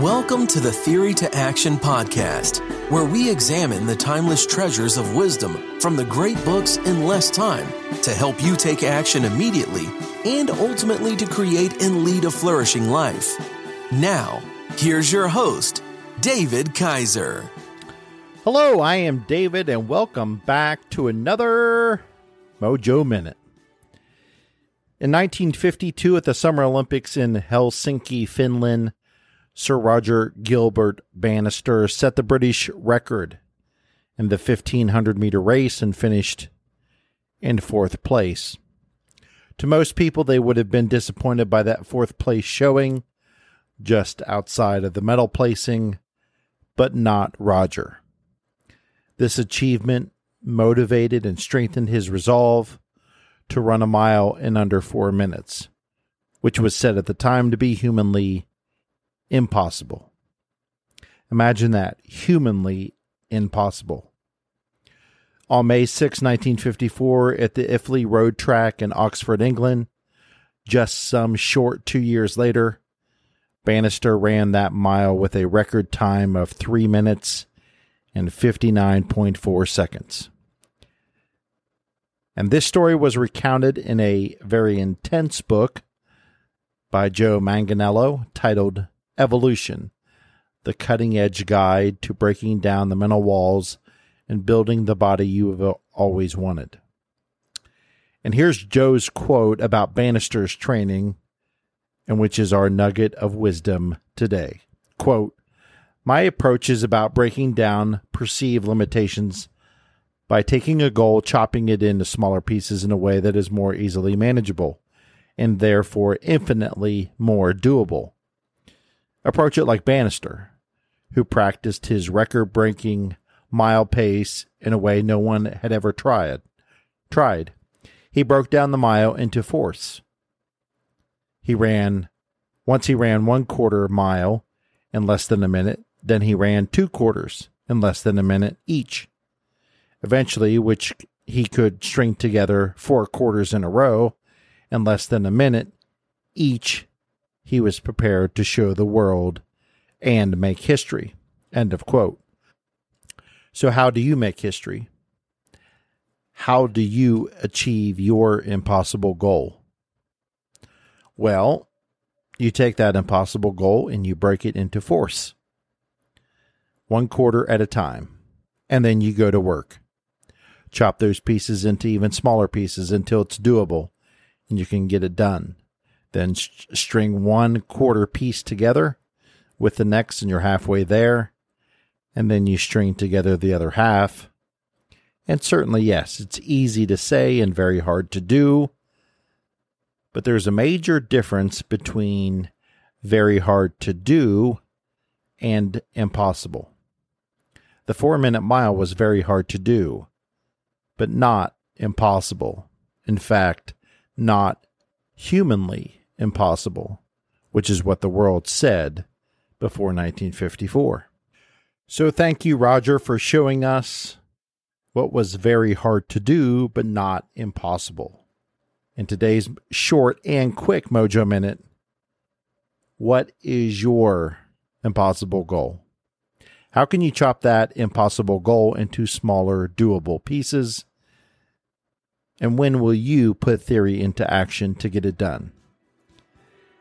Welcome to the Theory to Action podcast, where we examine the timeless treasures of wisdom from the great books in less time to help you take action immediately and ultimately to create and lead a flourishing life. Now, here's your host, David Kaiser. Hello, I am David, and welcome back to another Mojo Minute. In 1952, at the Summer Olympics in Helsinki, Finland, Sir Roger Gilbert Bannister set the British record in the 1500 meter race and finished in fourth place. To most people, they would have been disappointed by that fourth place showing, just outside of the medal placing, but not Roger. This achievement motivated and strengthened his resolve to run a mile in under four minutes, which was said at the time to be humanly impossible. Imagine that humanly impossible. On May 6, 1954, at the Iffley Road Track in Oxford, England, just some short two years later, Bannister ran that mile with a record time of 3 minutes and 59.4 seconds. And this story was recounted in a very intense book by Joe Manganiello titled Evolution The Cutting Edge Guide to Breaking Down the Mental Walls and Building the Body You Have Always Wanted. And here's Joe's quote about Bannister's training, and which is our nugget of wisdom today. Quote, My approach is about breaking down perceived limitations by taking a goal, chopping it into smaller pieces in a way that is more easily manageable and therefore infinitely more doable. Approach it like Bannister, who practiced his record breaking mile pace in a way no one had ever tried. Tried. He broke down the mile into fourths. He ran once he ran one quarter mile in less than a minute, then he ran two quarters in less than a minute each. Eventually, which he could string together four quarters in a row in less than a minute each he was prepared to show the world and make history. End of quote. So, how do you make history? How do you achieve your impossible goal? Well, you take that impossible goal and you break it into force, one quarter at a time, and then you go to work. Chop those pieces into even smaller pieces until it's doable and you can get it done. Then string one quarter piece together with the next, and you're halfway there. And then you string together the other half. And certainly, yes, it's easy to say and very hard to do. But there's a major difference between very hard to do and impossible. The four minute mile was very hard to do, but not impossible. In fact, not humanly impossible, which is what the world said before 1954. So thank you, Roger, for showing us what was very hard to do, but not impossible. In today's short and quick Mojo Minute, what is your impossible goal? How can you chop that impossible goal into smaller, doable pieces? And when will you put theory into action to get it done?